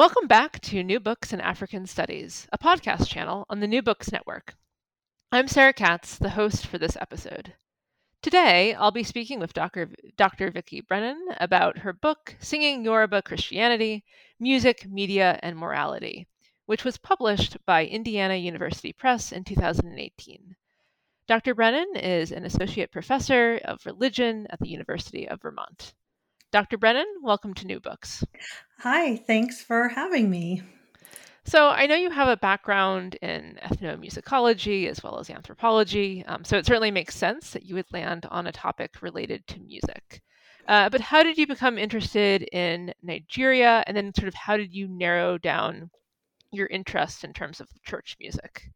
Welcome back to New Books in African Studies, a podcast channel on the New Books Network. I'm Sarah Katz, the host for this episode. Today, I'll be speaking with Dr. Dr. Vicki Brennan about her book, Singing Yoruba Christianity Music, Media, and Morality, which was published by Indiana University Press in 2018. Dr. Brennan is an associate professor of religion at the University of Vermont. Dr. Brennan, welcome to New Books. Hi, thanks for having me. So, I know you have a background in ethnomusicology as well as anthropology, um, so it certainly makes sense that you would land on a topic related to music. Uh, but how did you become interested in Nigeria, and then sort of how did you narrow down your interest in terms of church music?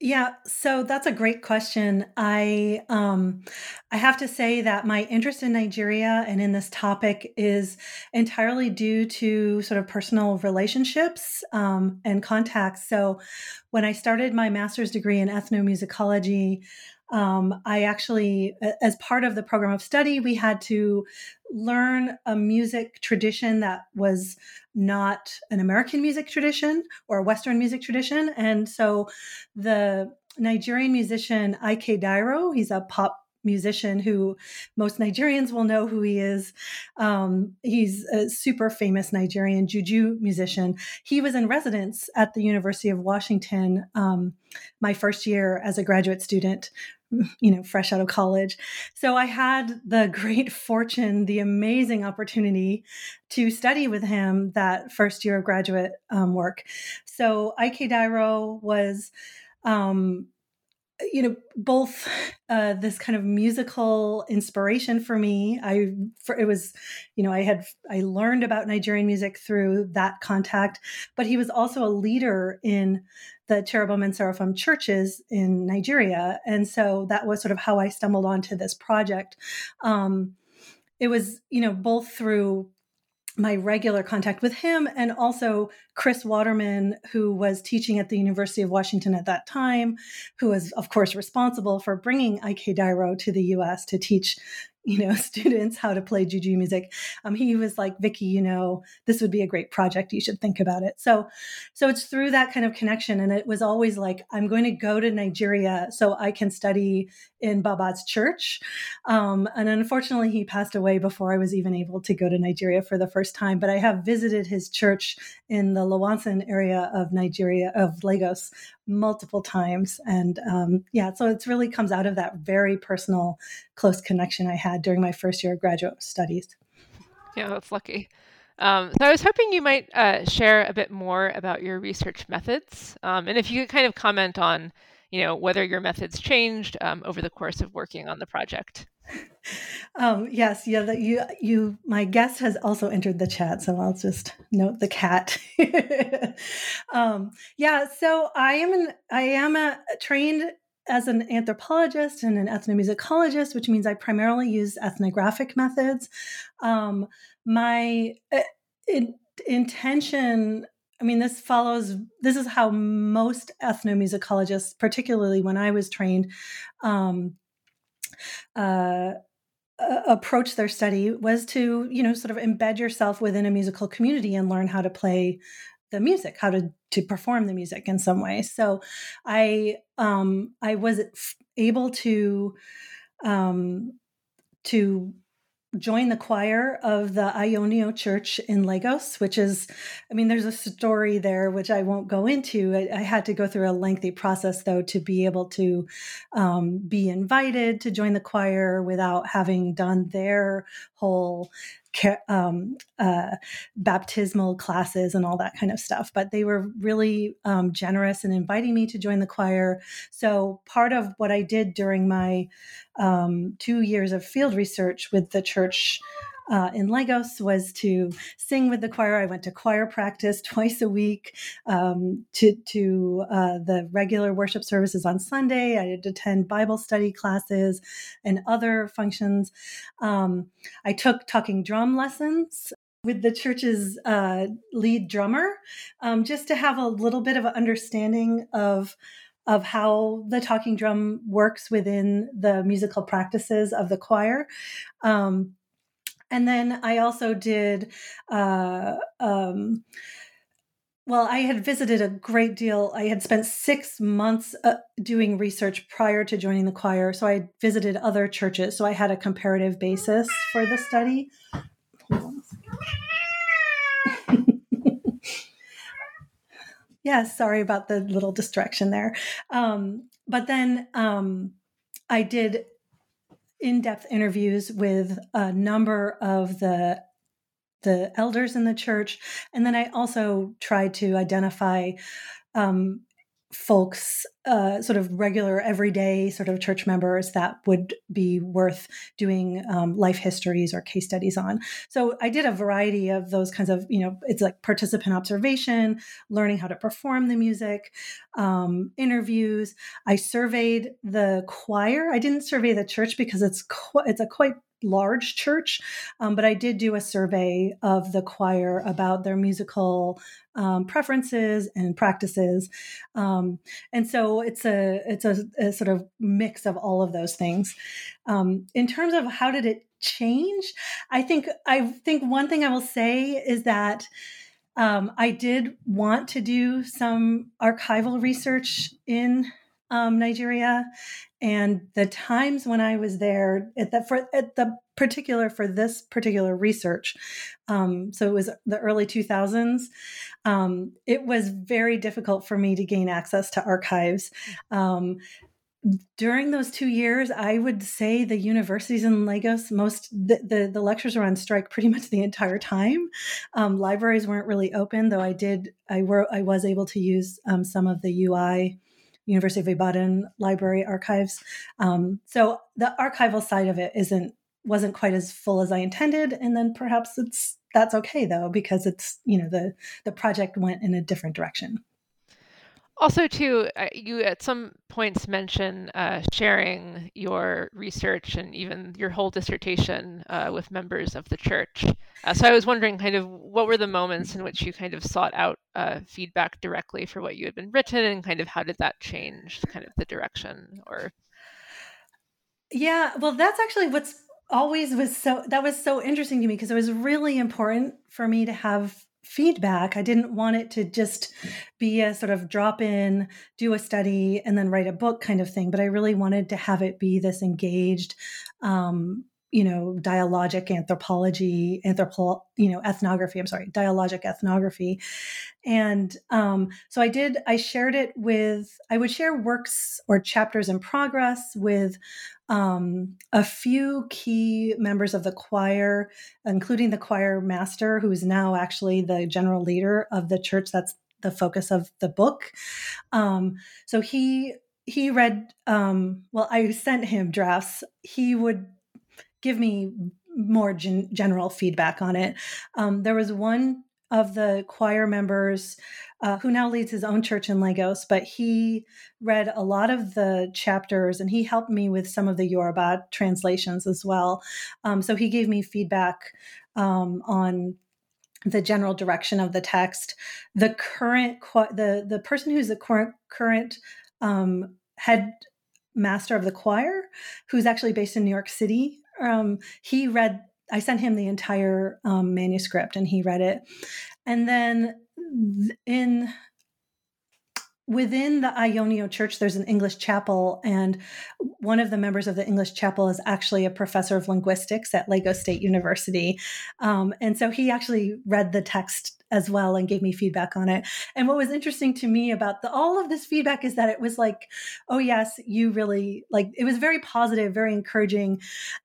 Yeah, so that's a great question. I um I have to say that my interest in Nigeria and in this topic is entirely due to sort of personal relationships um, and contacts. So when I started my master's degree in ethnomusicology, um, I actually, as part of the program of study, we had to learn a music tradition that was not an American music tradition or a Western music tradition. And so the Nigerian musician I.K. Dairo, he's a pop musician who most Nigerians will know who he is. Um, he's a super famous Nigerian juju musician. He was in residence at the University of Washington um, my first year as a graduate student you know, fresh out of college. So I had the great fortune, the amazing opportunity to study with him that first year of graduate um, work. So I.K. Dairo was, um, you know, both uh, this kind of musical inspiration for me. I, for, it was, you know, I had I learned about Nigerian music through that contact, but he was also a leader in the Cherubim and Seraphim churches in Nigeria. And so that was sort of how I stumbled onto this project. Um, it was, you know, both through my regular contact with him and also Chris Waterman, who was teaching at the University of Washington at that time, who was, of course, responsible for bringing I.K. Dairo to the US to teach you know students how to play juju music. Um, he was like vicki you know this would be a great project. You should think about it. So so it's through that kind of connection and it was always like i'm going to go to nigeria so i can study in baba's church. Um, and unfortunately he passed away before i was even able to go to nigeria for the first time but i have visited his church in the Lawanson area of nigeria of lagos multiple times. And um, yeah so it really comes out of that very personal close connection i had during my first year of graduate studies. Yeah that's lucky. Um, so i was hoping you might uh, share a bit more about your research methods um, and if you could kind of comment on you know whether your methods changed um, over the course of working on the project. Um, yes, yeah, that you you my guest has also entered the chat, so I'll just note the cat. um, yeah, so I am an I am a trained as an anthropologist and an ethnomusicologist, which means I primarily use ethnographic methods. Um, my uh, in, intention I mean, this follows, this is how most ethnomusicologists, particularly when I was trained, um, uh, approach their study was to you know sort of embed yourself within a musical community and learn how to play the music how to to perform the music in some way so i um i was able to um to join the choir of the Ionio Church in Lagos, which is, I mean, there's a story there which I won't go into. I, I had to go through a lengthy process, though, to be able to um, be invited to join the choir without having done their whole um, uh, baptismal classes and all that kind of stuff. But they were really um, generous in inviting me to join the choir. So part of what I did during my um, two years of field research with the church uh, in Lagos was to sing with the choir. I went to choir practice twice a week, um, to to uh, the regular worship services on Sunday. I did attend Bible study classes and other functions. Um, I took talking drum lessons with the church's uh, lead drummer, um, just to have a little bit of an understanding of of how the talking drum works within the musical practices of the choir. Um, and then I also did. Uh, um, well, I had visited a great deal. I had spent six months uh, doing research prior to joining the choir. So I visited other churches. So I had a comparative basis for the study. yes, sorry about the little distraction there. Um, but then um, I did in depth interviews with a number of the the elders in the church. And then i also tried to identify um, folks, uh, sort of regular, everyday sort of church members that would be worth doing um, life histories or case studies on. So I did a variety of those kinds of, you know, it's like participant observation, learning how to perform the music, um, interviews. I surveyed the choir. I didn't survey the church because it's qu- it's a quite large church, um, but I did do a survey of the choir about their musical um, preferences and practices, um, and so it's a it's a, a, sort of mix of all of those things. Um, in terms of how did it change, I think I think one thing I will say is that. Um, I did want to do some archival research in um, Nigeria, and the times when I was there at the for at the particular for this particular research, um, so it was the early 2000s. Um, it was very difficult for me to gain access to archives. Um, during those two years, I would say the universities in Lagos, most the, the, the lectures were on strike pretty much the entire time. Um, libraries weren't really open, though I did I were I was able to use um, some of the UI University of Ibadan library archives. Um, so the archival side of it isn't wasn't quite as full as I intended, and then perhaps it's that's okay though because it's you know the the project went in a different direction. Also, too, uh, you at some points mention uh, sharing your research and even your whole dissertation uh, with members of the church. Uh, so I was wondering, kind of, what were the moments in which you kind of sought out uh, feedback directly for what you had been written, and kind of how did that change, kind of the direction, or? Yeah, well, that's actually what's always was so that was so interesting to me because it was really important for me to have feedback. I didn't want it to just be a sort of drop in, do a study, and then write a book kind of thing. But I really wanted to have it be this engaged, um, you know, dialogic anthropology, anthropo, you know, ethnography. I'm sorry, dialogic ethnography. And um, so I did, I shared it with, I would share works or chapters in progress with um, a few key members of the choir, including the choir master, who is now actually the general leader of the church. That's the focus of the book. Um, so he he read. Um, well, I sent him drafts. He would give me more gen- general feedback on it. Um, there was one of the choir members uh, who now leads his own church in Lagos, but he read a lot of the chapters and he helped me with some of the Yoruba translations as well. Um, so he gave me feedback um, on the general direction of the text. The current the the person who's the current current um, head master of the choir, who's actually based in New York City, um, he read I sent him the entire um, manuscript and he read it. And then in within the Ionio Church, there's an English chapel, and one of the members of the English chapel is actually a professor of linguistics at Lagos State University. Um, and so he actually read the text as well and gave me feedback on it. And what was interesting to me about the, all of this feedback is that it was like, oh, yes, you really like it was very positive, very encouraging.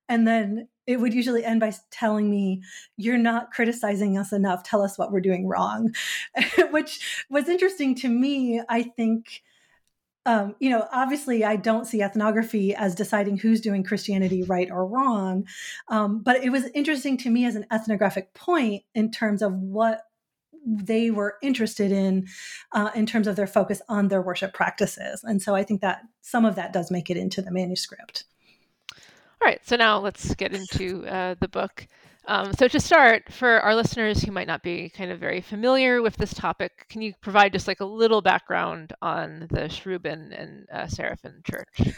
And then it would usually end by telling me, You're not criticizing us enough. Tell us what we're doing wrong, which was interesting to me. I think um, you know, obviously, I don't see ethnography as deciding who's doing Christianity right or wrong, um, but it was interesting to me as an ethnographic point in terms of what they were interested in, uh, in terms of their focus on their worship practices. And so I think that some of that does make it into the manuscript. All right, so now let's get into uh, the book. Um, so to start, for our listeners who might not be kind of very familiar with this topic, can you provide just like a little background on the Cherubim and uh, Seraphim Church?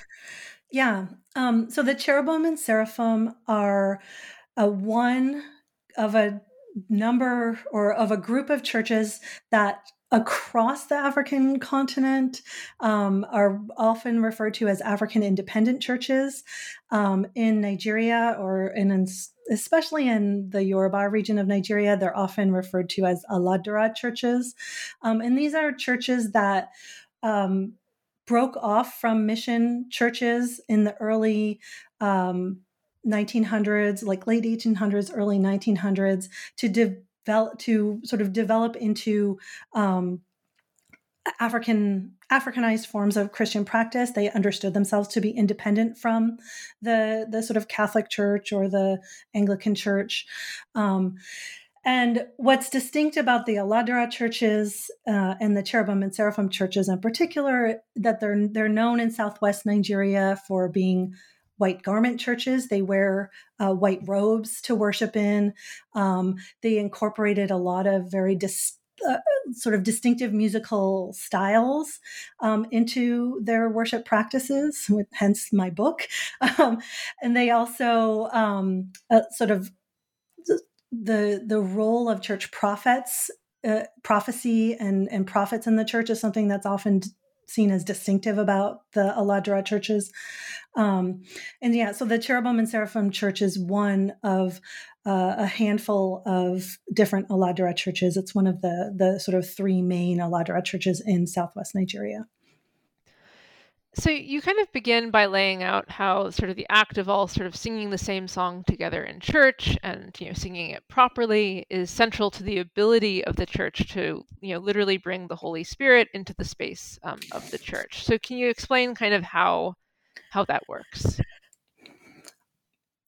Yeah. Um, so the cherubim and seraphim are a one of a number or of a group of churches that across the African continent um, are often referred to as African independent churches. Um, in Nigeria, or in, especially in the Yoruba region of Nigeria, they're often referred to as Aladura churches. Um, and these are churches that um, broke off from mission churches in the early 1900s, um, like late 1800s, early 1900s, to develop to sort of develop into um, African Africanized forms of Christian practice. They understood themselves to be independent from the the sort of Catholic Church or the Anglican Church. Um, and what's distinct about the Aladura churches uh, and the Cherubim and Seraphim churches in particular, that they're they're known in Southwest Nigeria for being white garment churches. They wear uh, white robes to worship in. Um, they incorporated a lot of very dis- uh, sort of distinctive musical styles um, into their worship practices, with, hence my book. Um, and they also um, uh, sort of the the role of church prophets, uh, prophecy and and prophets in the church is something that's often seen as distinctive about the Aladura churches. Um, and yeah, so the Cherubim and Seraphim Church is one of uh, a handful of different Aladura churches. It's one of the the sort of three main Aladura churches in Southwest Nigeria. So you kind of begin by laying out how sort of the act of all sort of singing the same song together in church and you know singing it properly is central to the ability of the church to you know literally bring the Holy Spirit into the space um, of the church. So can you explain kind of how how that works?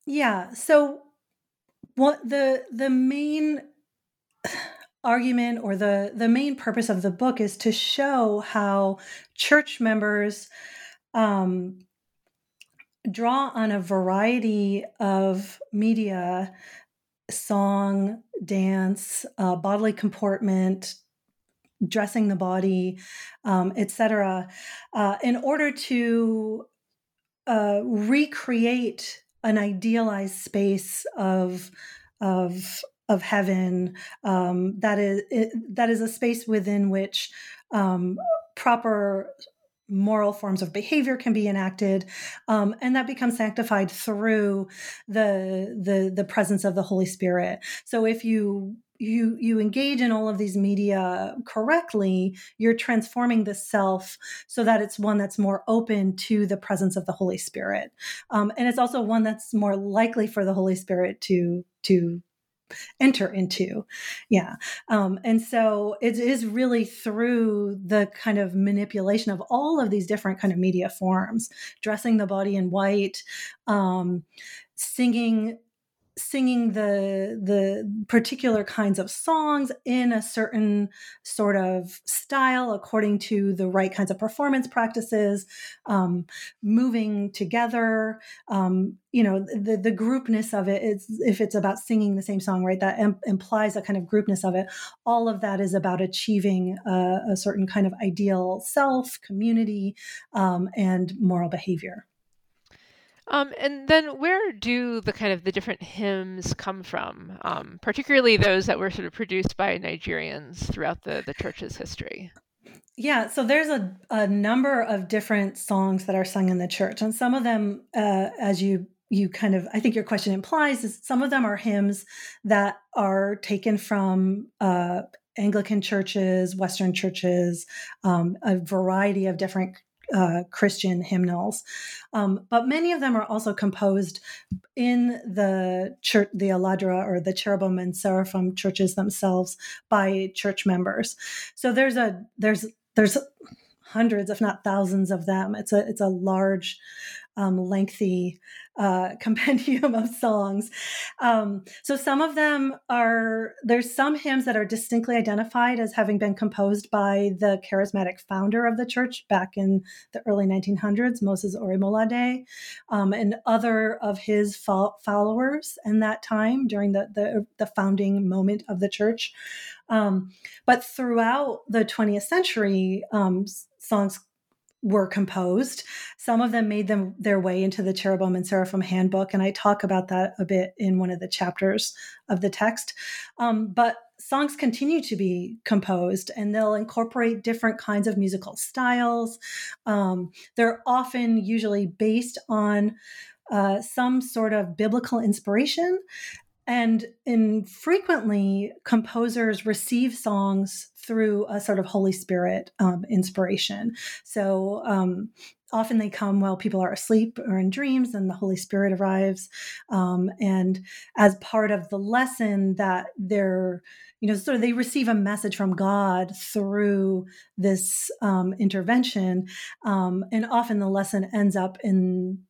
Yeah. So what the the main argument or the the main purpose of the book is to show how church members um, draw on a variety of media song, dance, uh, bodily comportment, dressing the body, um, etc., uh, in order to uh, recreate an idealized space of of of heaven um, that is it, that is a space within which um, proper moral forms of behavior can be enacted um, and that becomes sanctified through the the the presence of the holy spirit. So if you you you engage in all of these media correctly you're transforming the self so that it's one that's more open to the presence of the holy spirit. Um, and it's also one that's more likely for the holy spirit to to enter into. Yeah. Um, and so it is really through the kind of manipulation of all of these different kind of media forms, dressing the body in white, um, singing singing the the particular kinds of songs in a certain sort of style according to the right kinds of performance practices um, moving together um, you know the the groupness of it is if it's about singing the same song right that implies a kind of groupness of it all of that is about achieving a, a certain kind of ideal self community um, and moral behavior um, and then where do the kind of the different hymns come from, um, particularly those that were sort of produced by Nigerians throughout the, the church's history? Yeah, so there's a, a number of different songs that are sung in the church, and some of them, uh, as you you kind of I think your question implies, is some of them are hymns that are taken from uh, Anglican churches, Western churches, um, a variety of different uh, Christian hymnals, um, but many of them are also composed in the church, the Aladura or the Cherubim and Seraphim churches themselves by church members. So there's a there's there's hundreds, if not thousands, of them. It's a it's a large um, lengthy uh, compendium of songs. Um, so some of them are, there's some hymns that are distinctly identified as having been composed by the charismatic founder of the church back in the early 1900s, Moses Orimolade, um, and other of his fo- followers in that time during the, the, the founding moment of the church. Um, but throughout the 20th century, um, songs were composed. Some of them made them their way into the Cherubim and Seraphim handbook, and I talk about that a bit in one of the chapters of the text. Um, but songs continue to be composed, and they'll incorporate different kinds of musical styles. Um, they're often usually based on uh, some sort of biblical inspiration. And in frequently, composers receive songs through a sort of Holy Spirit um, inspiration. So um, often they come while people are asleep or in dreams, and the Holy Spirit arrives. Um, and as part of the lesson, that they're you know, sort of they receive a message from God through this um, intervention, um, and often the lesson ends up in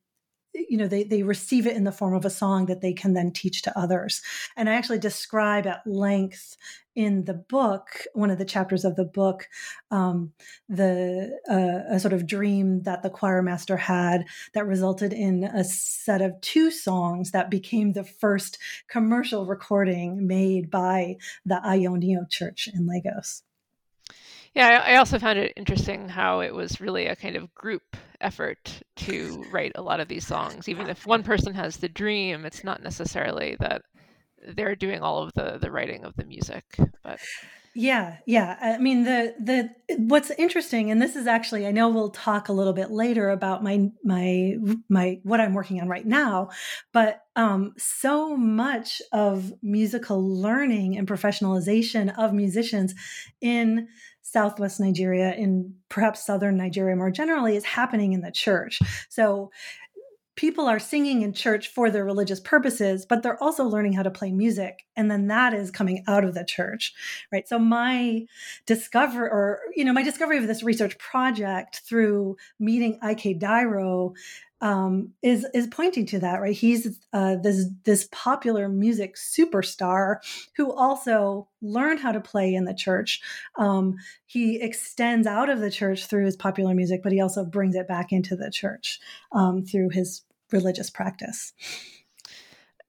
you know they, they receive it in the form of a song that they can then teach to others. And i actually describe at length in the book one of the chapters of the book um, the uh, a sort of dream that the choir master had that resulted in a set of two songs that became the first commercial recording made by the ionio church in lagos yeah, I also found it interesting how it was really a kind of group effort to write a lot of these songs. Even if one person has the dream, it's not necessarily that they're doing all of the the writing of the music. But yeah, yeah. I mean the the what's interesting and this is actually I know we'll talk a little bit later about my my my what I'm working on right now, but um so much of musical learning and professionalization of musicians in Southwest Nigeria, in perhaps Southern Nigeria more generally, is happening in the church. So people are singing in church for their religious purposes, but they're also learning how to play music. And then that is coming out of the church, right? So my discover or, you know, my discovery of this research project through meeting I.K. Dairo um, is is pointing to that, right? He's uh, this this popular music superstar who also learned how to play in the church. Um, he extends out of the church through his popular music, but he also brings it back into the church um, through his religious practice.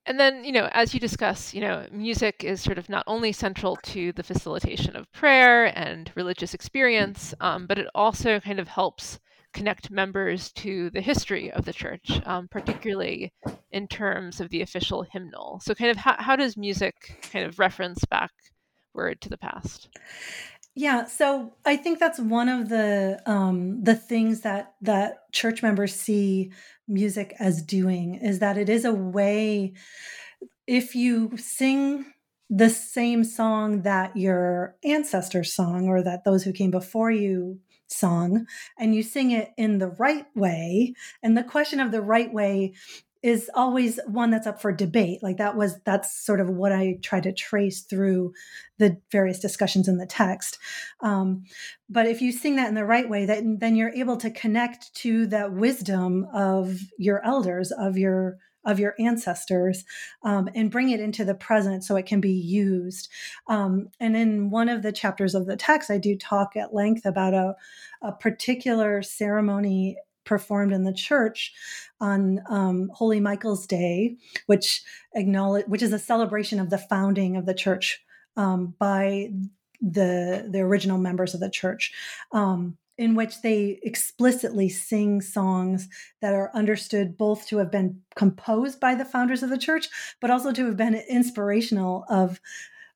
And then, you know, as you discuss, you know, music is sort of not only central to the facilitation of prayer and religious experience, um, but it also kind of helps connect members to the history of the church, um, particularly in terms of the official hymnal. So, kind of, how, how does music kind of reference backward to the past? Yeah, so I think that's one of the um, the things that that church members see music as doing is that it is a way. If you sing the same song that your ancestors sung or that those who came before you song and you sing it in the right way and the question of the right way is always one that's up for debate like that was that's sort of what i try to trace through the various discussions in the text um, but if you sing that in the right way that, then you're able to connect to that wisdom of your elders of your of your ancestors um, and bring it into the present so it can be used. Um, and in one of the chapters of the text, I do talk at length about a, a particular ceremony performed in the church on um, Holy Michael's Day, which acknowledge which is a celebration of the founding of the church um, by the the original members of the church. Um, in which they explicitly sing songs that are understood both to have been composed by the founders of the church, but also to have been inspirational of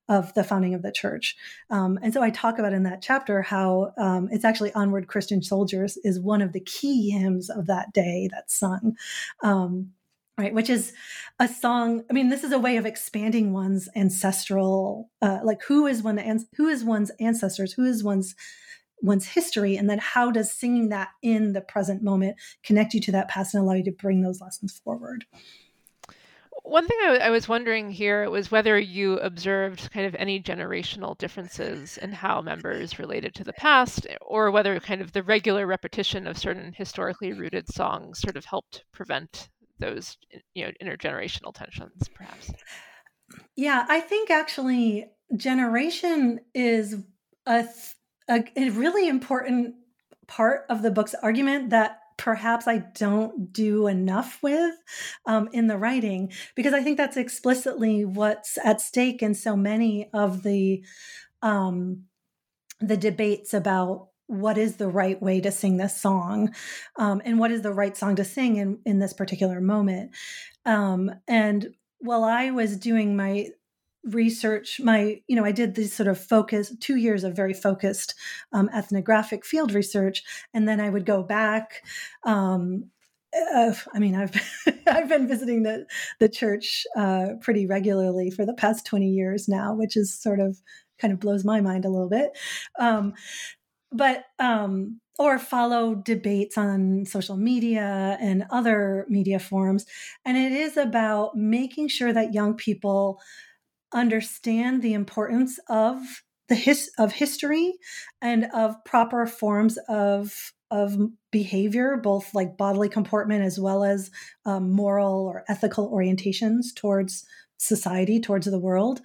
of the founding of the church. Um, and so I talk about in that chapter how um, it's actually Onward Christian Soldiers is one of the key hymns of that day that's sung. Um, right which is a song i mean this is a way of expanding one's ancestral uh, like who is one who is one's ancestors who is one's one's history and then how does singing that in the present moment connect you to that past and allow you to bring those lessons forward one thing I, I was wondering here was whether you observed kind of any generational differences in how members related to the past, eh, or whether kind of the regular repetition of certain historically rooted songs sort of helped prevent those eh, you know intergenerational tensions, perhaps. Yeah, I think actually generation is a, a, a really important part of the book's argument that perhaps I don't do enough with um, in the writing because I think that's explicitly what's at stake in so many of the um, the debates about what is the right way to sing this song um, and what is the right song to sing in, in this particular moment. Um, and while i was doing my research my you know i did this sort of focus two years of very focused um, ethnographic field research and then i would go back um, uh, i mean i've i've been visiting the the church uh, pretty regularly for the past 20 years now which is sort of kind of blows my mind a little bit. Um, but um, or follow debates on social media and other media forums and it is about making sure that young people understand the importance of the his of history and of proper forms of of behavior, both like bodily comportment as well as um, moral or ethical orientations towards society, towards the world.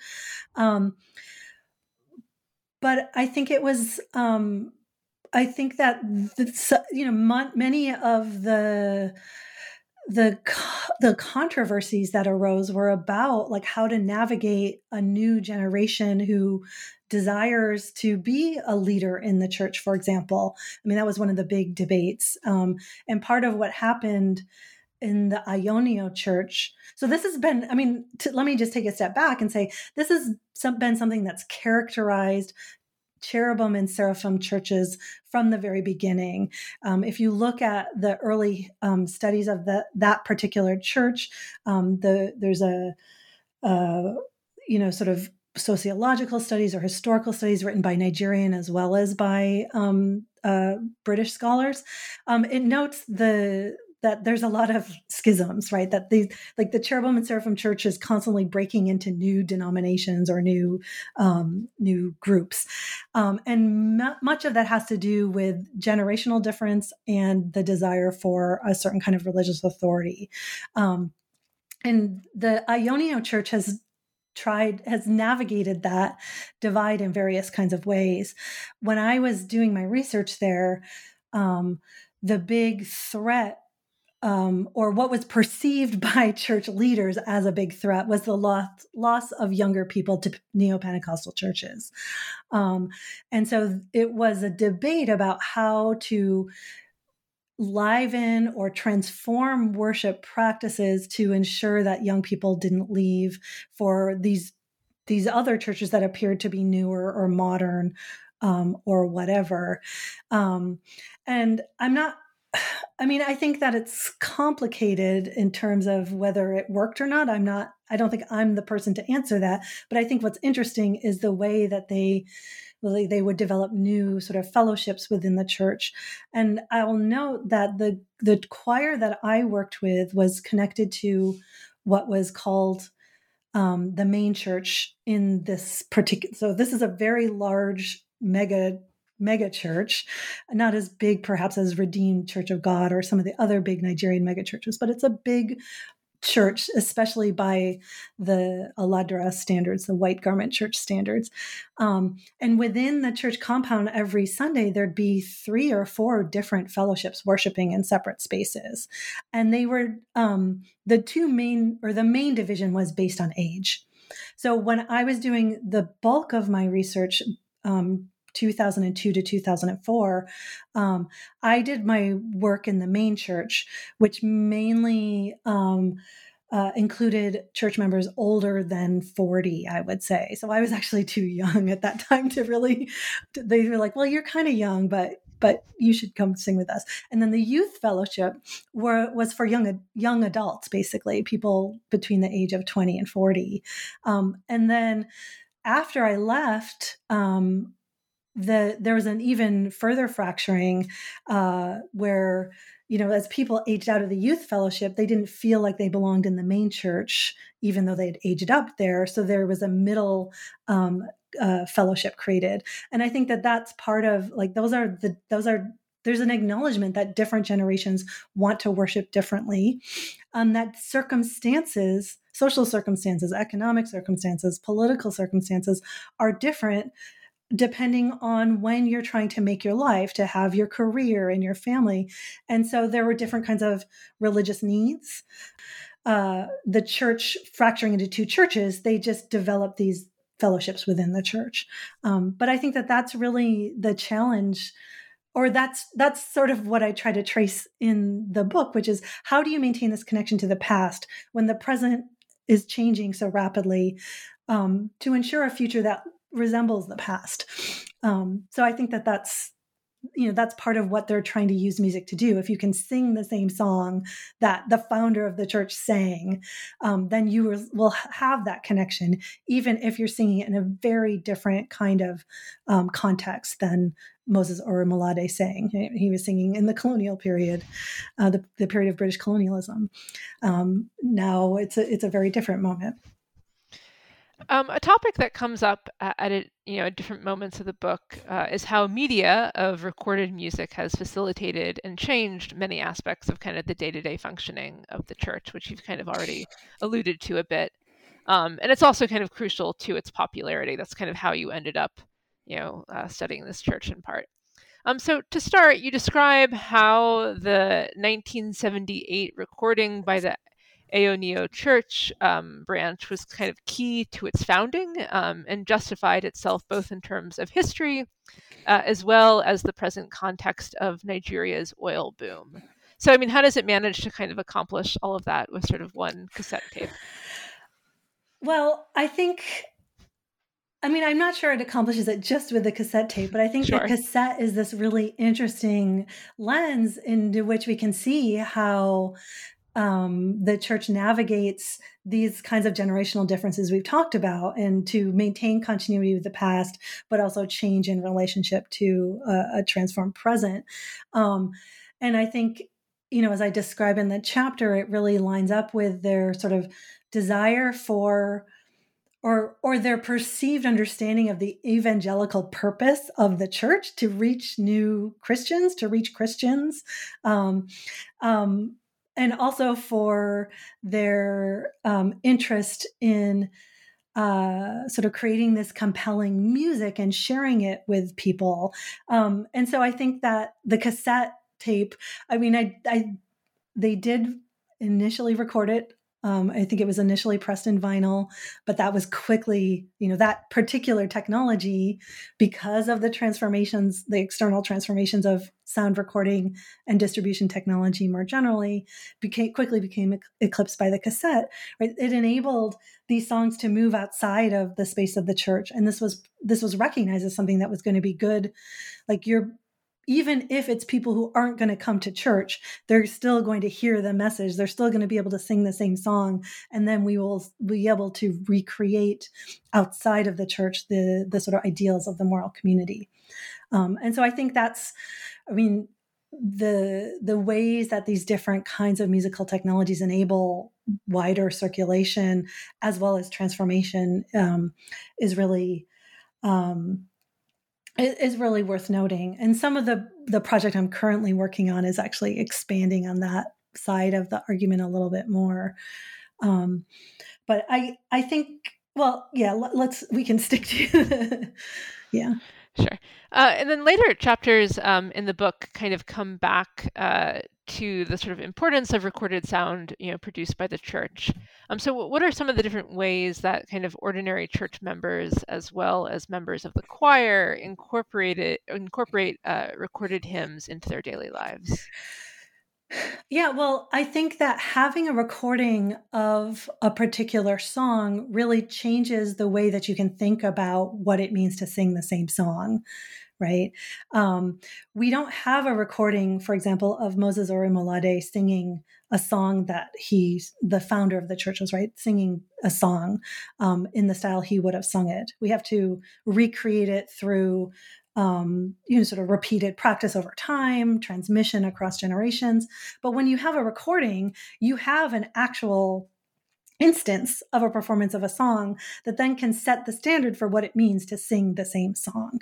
Um, but I think it was. Um, I think that the, you know many of the the the controversies that arose were about like how to navigate a new generation who desires to be a leader in the church for example i mean that was one of the big debates um, and part of what happened in the Ionio church. So this has been, I mean, to, let me just take a step back and say this has some, been something that's characterized cherubim and seraphim churches from the very beginning. Um, if you look at the early um, studies of the, that particular church, um, the, there's a, a, you know, sort of sociological studies or historical studies written by Nigerian as well as by um, uh, British scholars. Um, it notes the that there's a lot of schisms, right? That these, like the Cherubim and Seraphim Church is constantly breaking into new denominations or new um, new groups, um, and m- much of that has to do with generational difference and the desire for a certain kind of religious authority. Um, and the Ionio Church has tried has navigated that divide in various kinds of ways. When I was doing my research there, um, the big threat um, or what was perceived by church leaders as a big threat was the loss, loss of younger people to neo Pentecostal churches. Um, and so it was a debate about how to liven or transform worship practices to ensure that young people didn't leave for these these other churches that appeared to be newer or modern um, or whatever. Um, and I'm not I mean, I think that it's complicated in terms of whether it worked or not. I'm not, I don't think I'm the person to answer that. But I think what's interesting is the way that they really they would develop new sort of fellowships within the church. And I'll note that the the choir that I worked with was connected to what was called um, the main church in this particular. So this is a very large mega mega church, not as big perhaps as Redeemed Church of God or some of the other big Nigerian mega churches, but it's a big church, especially by the Aladura standards, the white garment church standards. Um, and within the church compound, every Sunday, there'd be three or four different fellowships worshiping in separate spaces. And they were um, the two main, or the main division was based on age. So when I was doing the bulk of my research, um, 2002 to 2004, um, I did my work in the main church, which mainly um, uh, included church members older than 40, I would say. So I was actually too young at that time to really, they were like, well, you're kind of young, but but you should come sing with us. And then the youth fellowship were, was for young young adults, basically people between the age of 20 and 40. Um, and then after I left, um, the there was an even further fracturing uh, where you know, as people aged out of the youth fellowship, they didn't feel like they belonged in the main church, even though they'd aged up there. So there was a middle um, uh, fellowship created, and I think that that's part of like those are the those are there's an acknowledgement that different generations want to worship differently, um, that circumstances, social circumstances, economic circumstances, political circumstances are different depending on when you're trying to make your life, to have your career and your family. And so there were different kinds of religious needs. Uh, the church fracturing into two churches, they just developed these fellowships within the church. Um, but I think that that's really the challenge or that's that's sort of what I try to trace in the book, which is how do you maintain this connection to the past when the present is changing so rapidly um, to ensure a future that resembles the past. Um, so I think that that's you know that's part of what they're trying to use music to do. If you can sing the same song that the founder of the church sang um, then you will have that connection even if you're singing it in a very different kind of um, context than moses orimolade sang. He was singing in the colonial period uh, the, the period of british colonialism. Um, now it's a, it's a very different moment um, a topic that comes up at, a, you know different moments of the book uh, is how media of recorded music has facilitated and changed many aspects of kind of the day-to-day functioning of the church, which you've kind of already alluded to a bit. Um, and it's also kind of crucial to its popularity. That's kind of how you ended up, you know, uh, studying this church in part. Um, so to start, you describe how the 1978 recording by the Aoneo Church um, branch was kind of key to its founding um, and justified itself both in terms of history uh, as well as the present context of Nigeria's oil boom. So, I mean, how does it manage to kind of accomplish all of that with sort of one cassette tape? Well, I think I mean, I'm not sure it accomplishes it just with the cassette tape, but I think sure. the cassette is this really interesting lens into which we can see how um, the church navigates these kinds of generational differences we've talked about and to maintain continuity with the past, but also change in relationship to a, a transformed present. Um, and I think, you know, as I describe in the chapter, it really lines up with their sort of desire for or or their perceived understanding of the evangelical purpose of the church to reach new Christians, to reach Christians, um, um, and also for their um, interest in uh, sort of creating this compelling music and sharing it with people. Um, and so I think that the cassette tape, I mean, I, I they did initially record it um, I think it was initially pressed in vinyl, but that was quickly, you know, that particular technology, because of the transformations, the external transformations of sound recording and distribution technology more generally, became quickly became eclipsed by the cassette. Right? It enabled these songs to move outside of the space of the church, and this was this was recognized as something that was going to be good. Like you're even if it's people who aren't going to come to church, they're still going to hear the message. They're still going to be able to sing the same song. And then we will be able to recreate outside of the church the, the sort of ideals of the moral community. Um, and so I think that's, I mean, the the ways that these different kinds of musical technologies enable wider circulation as well as transformation um, is really um, is really worth noting. And some of the the project I'm currently working on is actually expanding on that side of the argument a little bit more. Um, but I I think well yeah let, us we can stick to yeah sure. Uh, and then later chapters um, in the book kind of come back uh, to the sort of importance of recorded sound, you know, produced by the church. Um, so, what are some of the different ways that kind of ordinary church members, as well as members of the choir, incorporate incorporate uh, recorded hymns into their daily lives? Yeah, well, I think that having a recording of a particular song really changes the way that you can think about what it means to sing the same song right? Um, we don't have a recording, for example, of Moses Orimolade singing a song that he, the founder of the church, was right singing a song um, in the style he would have sung it. We have to recreate it through um, you know, sort of repeated practice over time, transmission across generations. But when you have a recording, you have an actual instance of a performance of a song that then can set the standard for what it means to sing the same song.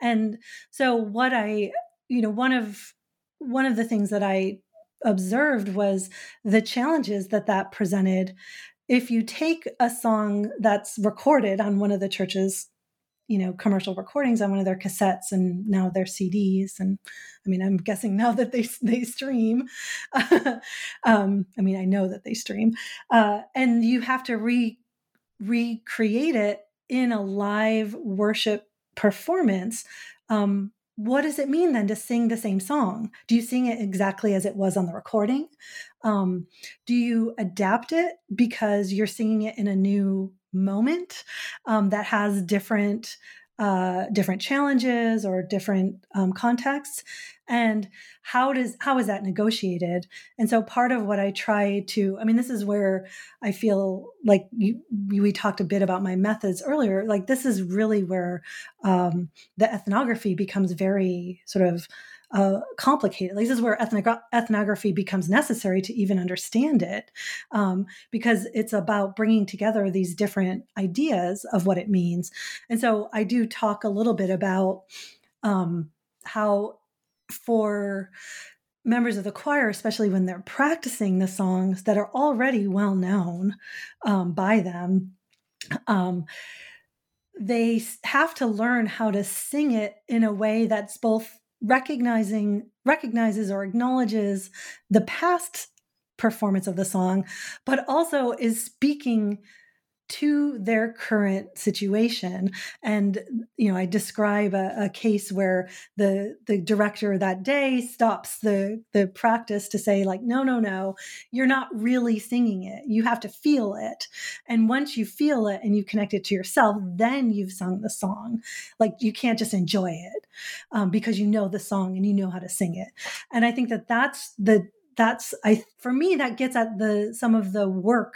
And so what I, you know, one of one of the things that I observed was the challenges that that presented if you take a song that's recorded on one of the church's you know commercial recordings on one of their cassettes and now their CDs and I mean I'm guessing now that they they stream um, I mean I know that they stream uh, and you have to re recreate it in a live worship performance um, what does it mean then to sing the same song? Do you sing it exactly as it was on the recording? Um, do you adapt it because you're singing it in a new moment um, that has different uh, different challenges or different um, contexts and how does how is that negotiated? And so part of what i try to i mean this is where i feel like you, we talked a bit about my methods earlier like this is really where um, the ethnography becomes very sort of uh, complicated. This is where ethnogra- ethnography becomes necessary to even understand it, um, because it's about bringing together these different ideas of what it means. And so I do talk a little bit about um, how, for members of the choir, especially when they're practicing the songs that are already well known um, by them, um, they have to learn how to sing it in a way that's both recognizing recognizes or acknowledges the past performance of the song but also is speaking to their current situation. And you know i describe a, a, case where the the director that day stops the the practice to say like no no no you're not really singing it. You have to feel it. And once you feel it and you connect it to yourself then you've sung the song. Like you can't just enjoy it um, because you know the song and you know how to sing it. And i think that that's the that's i for me that gets at the some of the work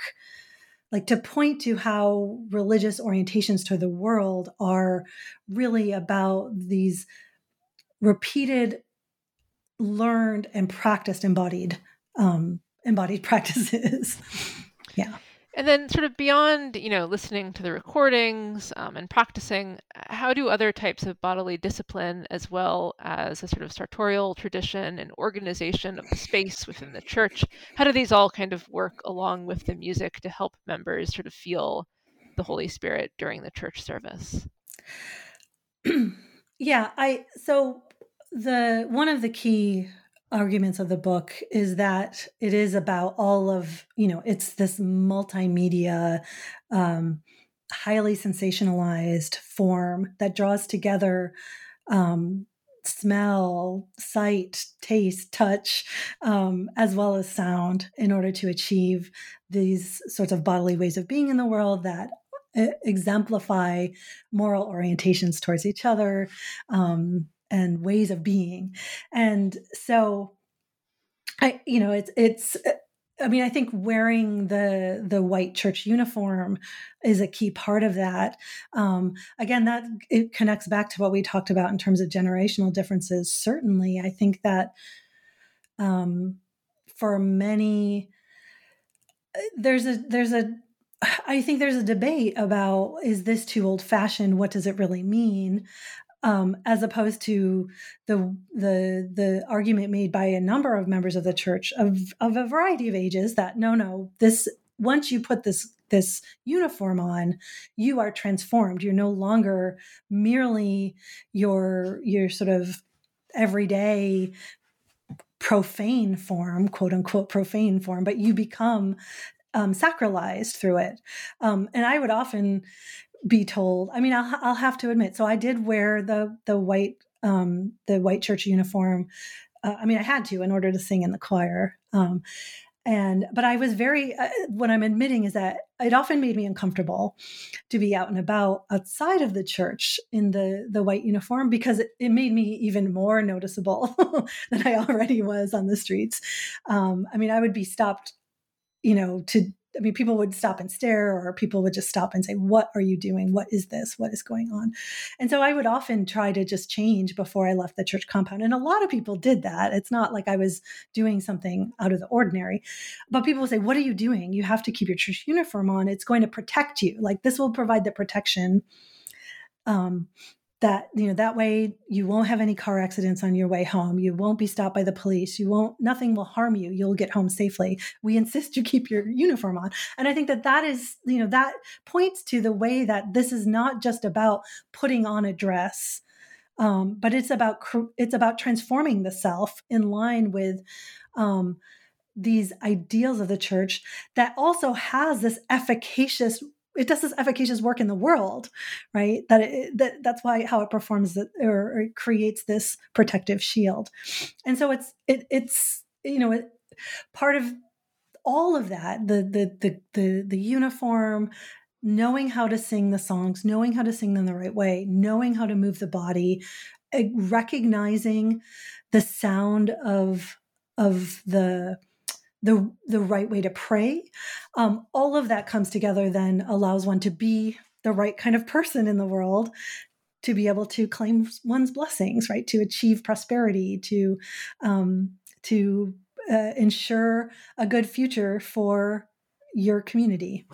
like to point to how religious orientations to the world are really about these repeated learned and practiced embodied um, embodied practices. Yeah and then, sort of beyond, you know, listening to the recordings um, and practicing, how do other types of bodily discipline, as well as a sort of sartorial tradition and organization of the space within the church, how do these all kind of work along with the music to help members sort of feel the Holy Spirit during the church service? yeah, I so the one of the key arguments of the book is that it is about all of you know it's this multimedia um, highly sensationalized form that draws together um, smell sight taste touch um, as well as sound in order to achieve these sorts of bodily ways of being in the world that uh, exemplify moral orientations towards each other um, and ways of being. And so I you know it's it's I mean I think wearing the the white church uniform is a key part of that. Um, again that it connects back to what we talked about in terms of generational differences. Certainly I think that um, for many there's a there's a I think there's a debate about is this too old fashioned? What does it really mean? Um, as opposed to the the the argument made by a number of members of the church of of a variety of ages that no no this once you put this this uniform on you are transformed. You're no longer merely your your sort of everyday profane form quote unquote profane form but you become um, sacralized through it. Um, and i would often be told. I mean, I'll, I'll have to admit. So I did wear the the white um, the white church uniform. Uh, I mean, I had to in order to sing in the choir. Um, and but I was very. Uh, what I'm admitting is that it often made me uncomfortable to be out and about outside of the church in the the white uniform because it, it made me even more noticeable than I already was on the streets. Um, I mean, I would be stopped, you know, to I mean, people would stop and stare, or people would just stop and say, What are you doing? What is this? What is going on? And so I would often try to just change before I left the church compound. And a lot of people did that. It's not like I was doing something out of the ordinary. But people would say, What are you doing? You have to keep your church uniform on. It's going to protect you. Like this will provide the protection. Um, that you know that way you won't have any car accidents on your way home. You won't be stopped by the police. You won't nothing will harm you. You'll get home safely. We insist you keep your uniform on. And i think that that is you know that points to the way that this is not just about putting on a dress um, but it's about it's about transforming the self in line with um, these ideals of the church that also has this efficacious it does this efficacious work in the world right? That it, that that's why how it performs that or, or, it creates this protective shield. And so it's it, it's you know it, part of all of that the, the the the the uniform knowing how to sing the songs knowing how to sing them the right way knowing how to move the body eh, recognizing the sound of of the the the right way to pray. Um, all of that comes together then allows one to be the right kind of person in the world to be able to claim one's blessings right? To achieve prosperity to um, to uh, ensure a good future for your community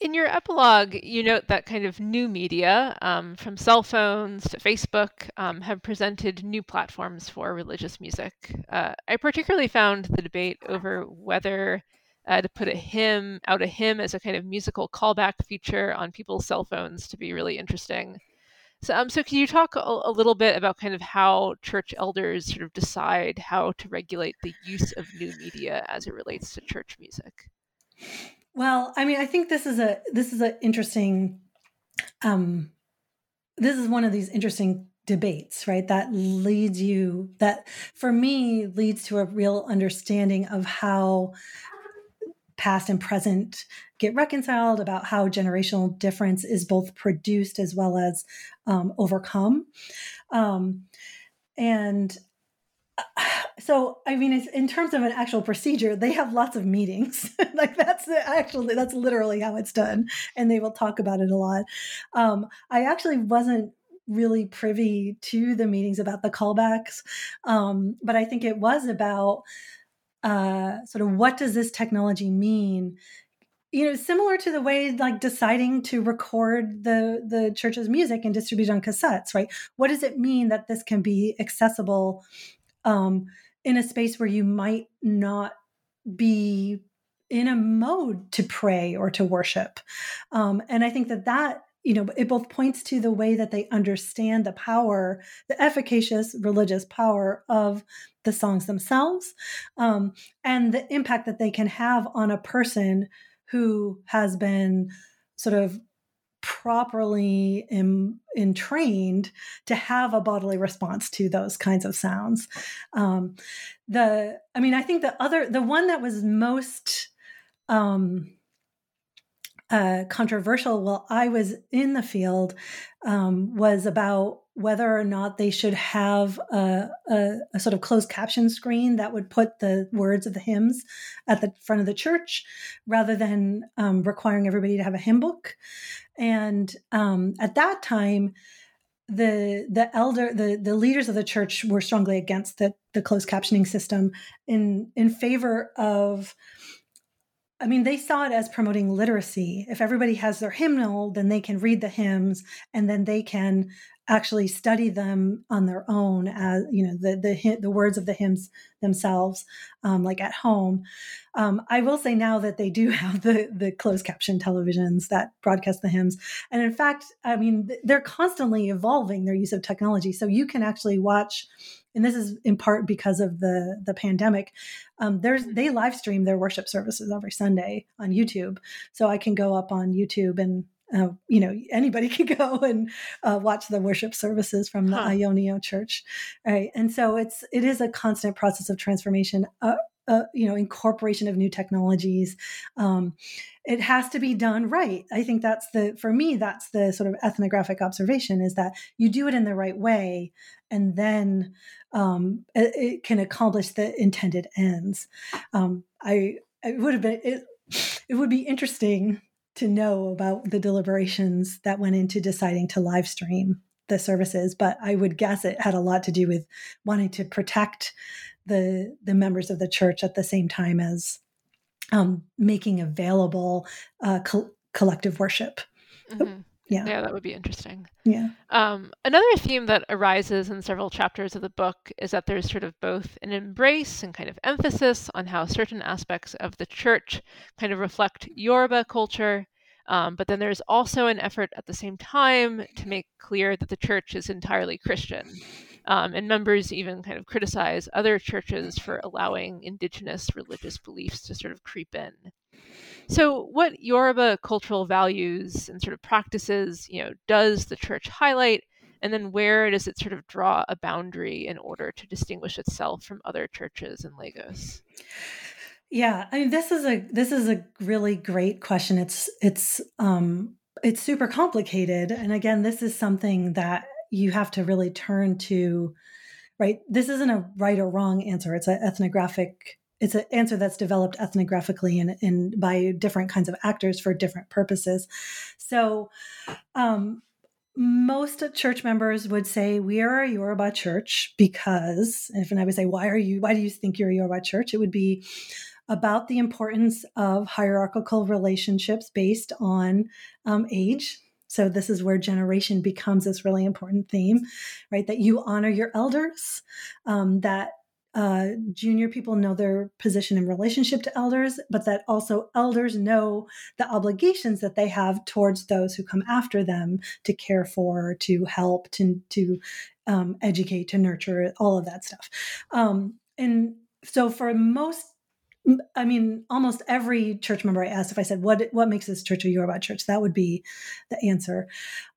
in your epilogue, you note that kind of new media, um, from cell phones to Facebook, um, have presented new platforms for religious music. Uh, I particularly found the debate over whether uh, to put a hymn out a hymn as a kind of musical callback feature on people's cell phones to be really interesting. So, um, so can you talk a, a little bit about kind of how church elders sort of decide how to regulate the use of new media as it relates to church music? Well, I mean, I think this is a this is an interesting um this is one of these interesting debates, right? That leads you that for me leads to a real understanding of how past and present get reconciled about how generational difference is both produced as well as um, overcome um, and so i mean in terms of an actual procedure they have lots of meetings. Like that's actually that's literally how it's done and they will talk about it a lot. Um, i actually wasn't really privy to the meetings about the callbacks um, but i think it was about uh, sort of what does this technology mean? You know similar to the way like deciding to record the the church's music and distribute on cassettes right? What does it mean that this can be accessible um, in a space where you might not be in a mode to pray or to worship. Um, and I think that that you know it both points to the way that they understand the power the efficacious religious power of the songs themselves um, and the impact that they can have on a person who has been sort of properly in, entrained to have a bodily response to those kinds of sounds. Um, the, I mean, I think the other, the one that was most um, uh, controversial while I was in the field um, was about whether or not they should have a, a, a, sort of closed caption screen that would put the words of the hymns at the front of the church rather than um, requiring everybody to have a hymn book. And um, at that time, the the elder the the leaders of the church were strongly against the the closed captioning system in in favor of I mean, they saw it as promoting literacy. If everybody has their hymnal, then they can read the hymns and then they can actually study them on their own as you know the the the words of the hymns themselves um, like at home. Um, i will say now that they do have the the closed caption televisions that broadcast the hymns and in fact i mean they're constantly evolving their use of technology. So you can actually watch and this is in part because of the the pandemic um, there's they live stream their worship services every sunday on youtube. So i can go up on youtube and uh, you know anybody could go and uh, watch the worship services from the huh. Ayo Ni O Church, right? And so it's it is a constant process of transformation. Uh, uh, you know, incorporation of new technologies. Um, it has to be done right. I think that's the for me that's the sort of ethnographic observation is that you do it in the right way, and then um, it, it, can accomplish the intended ends. Um, I it would have been it, it would be interesting to know about the deliberations that went into deciding to live stream the services but i would guess it had a lot to do with wanting to protect the the members of the church at the same time as um, making available uh, co- collective worship Mhm. Yeah Yeah, that would be interesting. yeah Um, another theme that arises in several chapters of the book is that there's sort of both an embrace and kind of emphasis on how certain aspects of the church kind of reflect Yoruba culture. Um, but then there's also an effort at the same time to make clear that the church is entirely Christian. Um, and members even kind of criticize other churches for allowing indigenous religious beliefs to sort of creep in. So, what Yoruba cultural values and sort of practices, you know, does the church highlight, and then where does it sort of draw a boundary in order to distinguish itself from other churches in Lagos? Yeah, I mean this is a this is a really great question. It's it's um it's super complicated and again this is something that you have to really turn to right this isn't a right or wrong answer it's an ethnographic it's an answer that's developed ethnographically and, and by different kinds of actors for different purposes so um most church members would say we are a Yoruba church because if and I would say why are you why do you think you're a Yoruba church it would be about the importance of hierarchical relationships based on um, age. So, this is where generation becomes this really important theme, right? That you honor your elders, um, that uh, junior people know their position in relationship to elders, but that also elders know the obligations that they have towards those who come after them to care for, to help, to, to um, educate, to nurture, all of that stuff. Um, and so, for most I mean, almost every church member I asked if I said, "What what makes this church a Yoruba church?" That would be the answer.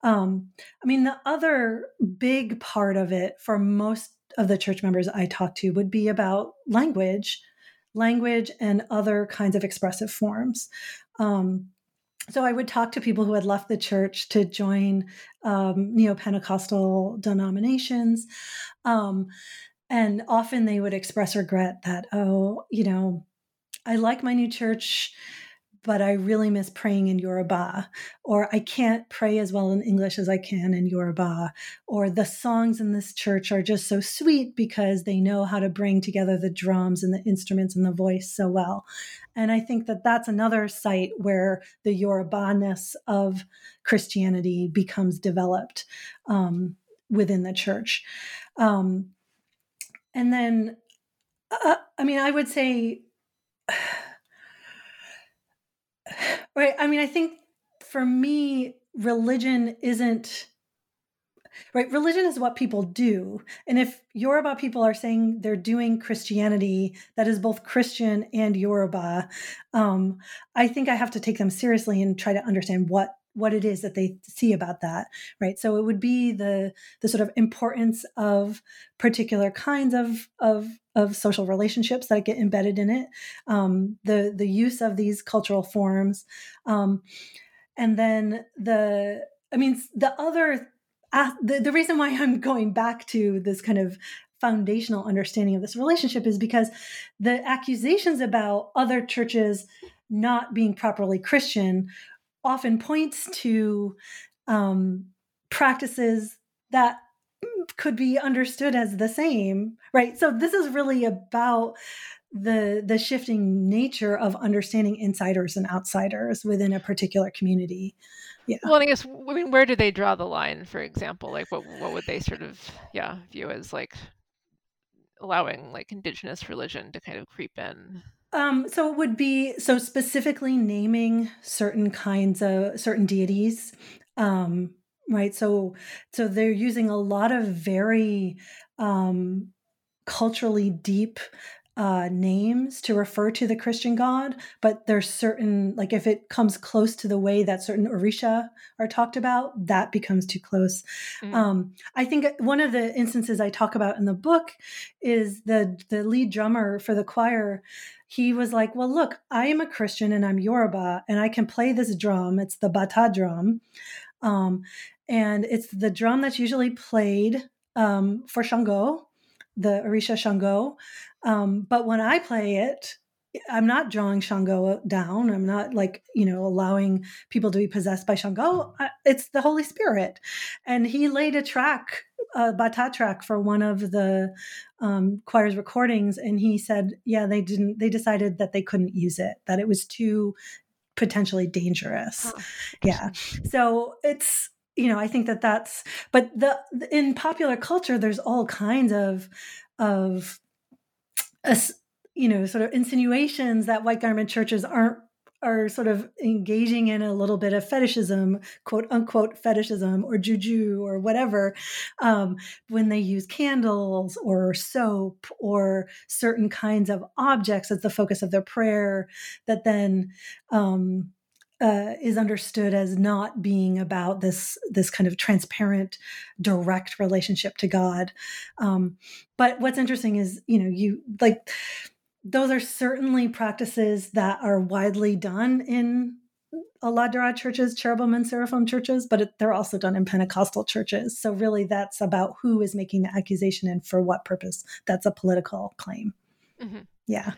Um, I mean, the other big part of it for most of the church members I talked to would be about language, language, and other kinds of expressive forms. Um, so I would talk to people who had left the church to join um, neo Pentecostal denominations. Um, and often they would express regret that, oh, you know, I like my new church, but I really miss praying in Yoruba, or I can't pray as well in English as I can in Yoruba, or the songs in this church are just so sweet because they know how to bring together the drums and the instruments and the voice so well. And I think that that's another site where the Yoruba-ness of Christianity becomes developed um, within the church. Um, and then, uh, I mean, I would say right i mean i think for me religion isn't right religion is what people do. And if yoruba people are saying they're doing christianity that is both christian and yoruba um, i think i have to take them seriously and try to understand what what it is that they see about that right? So it would be the the sort of importance of particular kinds of of of social relationships that get embedded in it um, the the use of these cultural forms um, and then the i mean the other uh, the, the reason why i'm going back to this kind of foundational understanding of this relationship is because the accusations about other churches not being properly christian often points to um, practices that could be understood as the same right? So this is really about the the shifting nature of understanding insiders and outsiders within a particular community. Yeah. Well i guess i mean where do they draw the line for example? Like what what would they sort of yeah view as like allowing like indigenous religion to kind of creep in? Um, so it would be so specifically naming certain kinds of certain deities, um, right? So so they're using a lot of very um, culturally deep uh, names to refer to the Christian God, but there's certain like if it comes close to the way that certain Orisha are talked about, that becomes too close. Mm. Um, I think one of the instances I talk about in the book is the the lead drummer for the choir. He was like, "Well, look, I am a Christian and I'm Yoruba, and I can play this drum. It's the bata drum, um, and it's the drum that's usually played um, for Shango." the Orisha Shango. Um, but when I play it, I'm not drawing Shango down. I'm not like, you know, allowing people to be possessed by Shango. It's the Holy Spirit. And he laid a track, a bata track for one of the um, choir's recordings. And he said, yeah, they didn't, they decided that they couldn't use it, that it was too potentially dangerous. Oh, yeah. So it's, you know, I think that that's, but the, in popular culture, there's all kinds of, of, you know, sort of insinuations that white garment churches aren't are sort of engaging in a little bit of fetishism, quote unquote fetishism or juju or whatever, um, when they use candles or soap or certain kinds of objects as the focus of their prayer, that then um, uh, is understood as not being about this this kind of transparent, direct relationship to God. Um, but what's interesting is, you know, you like those are certainly practices that are widely done in Aladura churches, cherubim and seraphim churches, but it, they're also done in Pentecostal churches. So really, that's about who is making the accusation and for what purpose. That's a political claim. Mm-hmm. Yeah.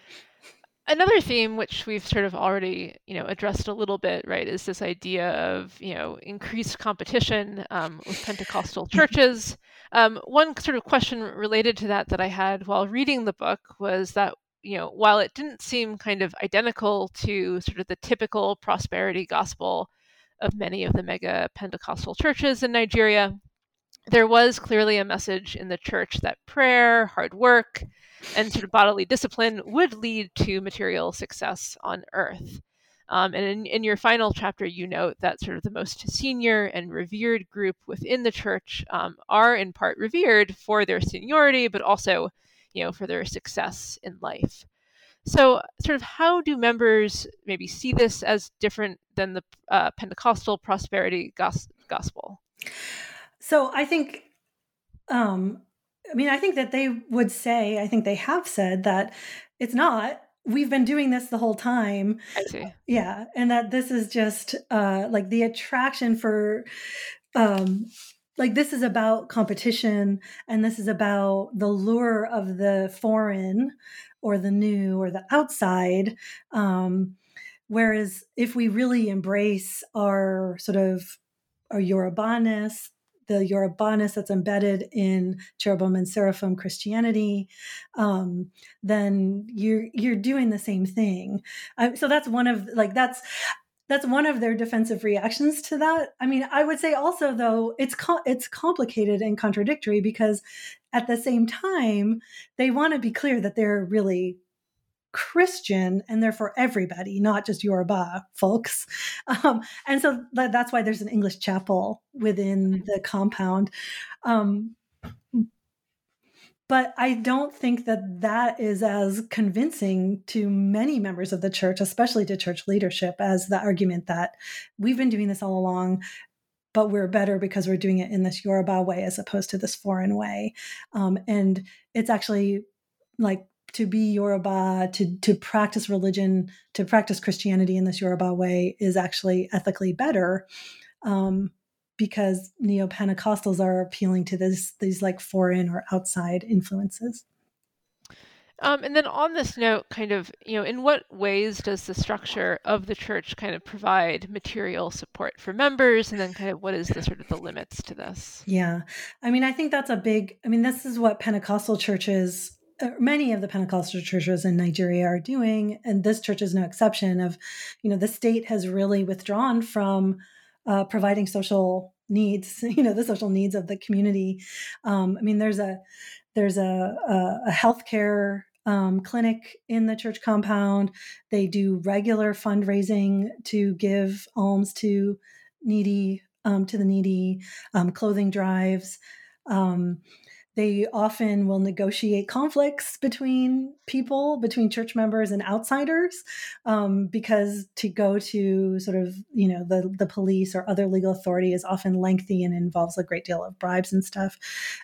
Another theme, which we've sort of already, you know, addressed a little bit, right, is this idea of, you know, increased competition um, with Pentecostal churches. Um, one sort of question related to that that I had while reading the book was that you know, while it didn't seem kind of identical to sort of the typical prosperity gospel of many of the mega Pentecostal churches in Nigeria, there was clearly a message in the church that prayer, hard work, and sort of bodily discipline would lead to material success on earth. Um, and in, in your final chapter, you note that sort of the most senior and revered group within the church um, are in part revered for their seniority, but also you know, for their success in life. So, sort of, how do members maybe see this as different than the uh, Pentecostal prosperity gos- gospel? So, I think, um, I mean, I think that they would say, I think they have said that it's not. We've been doing this the whole time. I see. Yeah, and that this is just uh, like the attraction for um, like this is about competition and this is about the lure of the foreign or the new or the outside um, whereas if we really embrace our sort of our yorubaness the yorubaness that's embedded in cherubim and seraphim christianity um, then you're you're doing the same thing uh, so that's one of like that's that's one of their defensive reactions to that. I mean, I would say also though it's co- it's complicated and contradictory because at the same time they want to be clear that they're really Christian and they're everybody, not just Yoruba folks. Um, and so that, that's why there's an English chapel within the compound. Um, but I don't think that that is as convincing to many members of the church, especially to church leadership, as the argument that we've been doing this all along, but we're better because we're doing it in this Yoruba way as opposed to this foreign way. Um, and it's actually like to be Yoruba, to to practice religion, to practice Christianity in this Yoruba way is actually ethically better. Um, because neo Pentecostals are appealing to this these like foreign or outside influences. Um, and then on this note, kind of, you know, in what ways does the structure of the church kind of provide material support for members? And then kind of what is the sort of the limits to this? Yeah. I mean, I think that's a big, I mean, this is what Pentecostal churches, many of the Pentecostal churches in Nigeria are doing. And this church is no exception of, you know, the state has really withdrawn from uh, providing social needs, you know, the social needs of the community. Um, I mean, there's a there's a, a, a healthcare um, clinic in the church compound. They do regular fundraising to give alms to needy um, to the needy, um, clothing drives. Um, they often will negotiate conflicts between people, between church members and outsiders, um, because to go to sort of you know the the police or other legal authority is often lengthy and involves a great deal of bribes and stuff.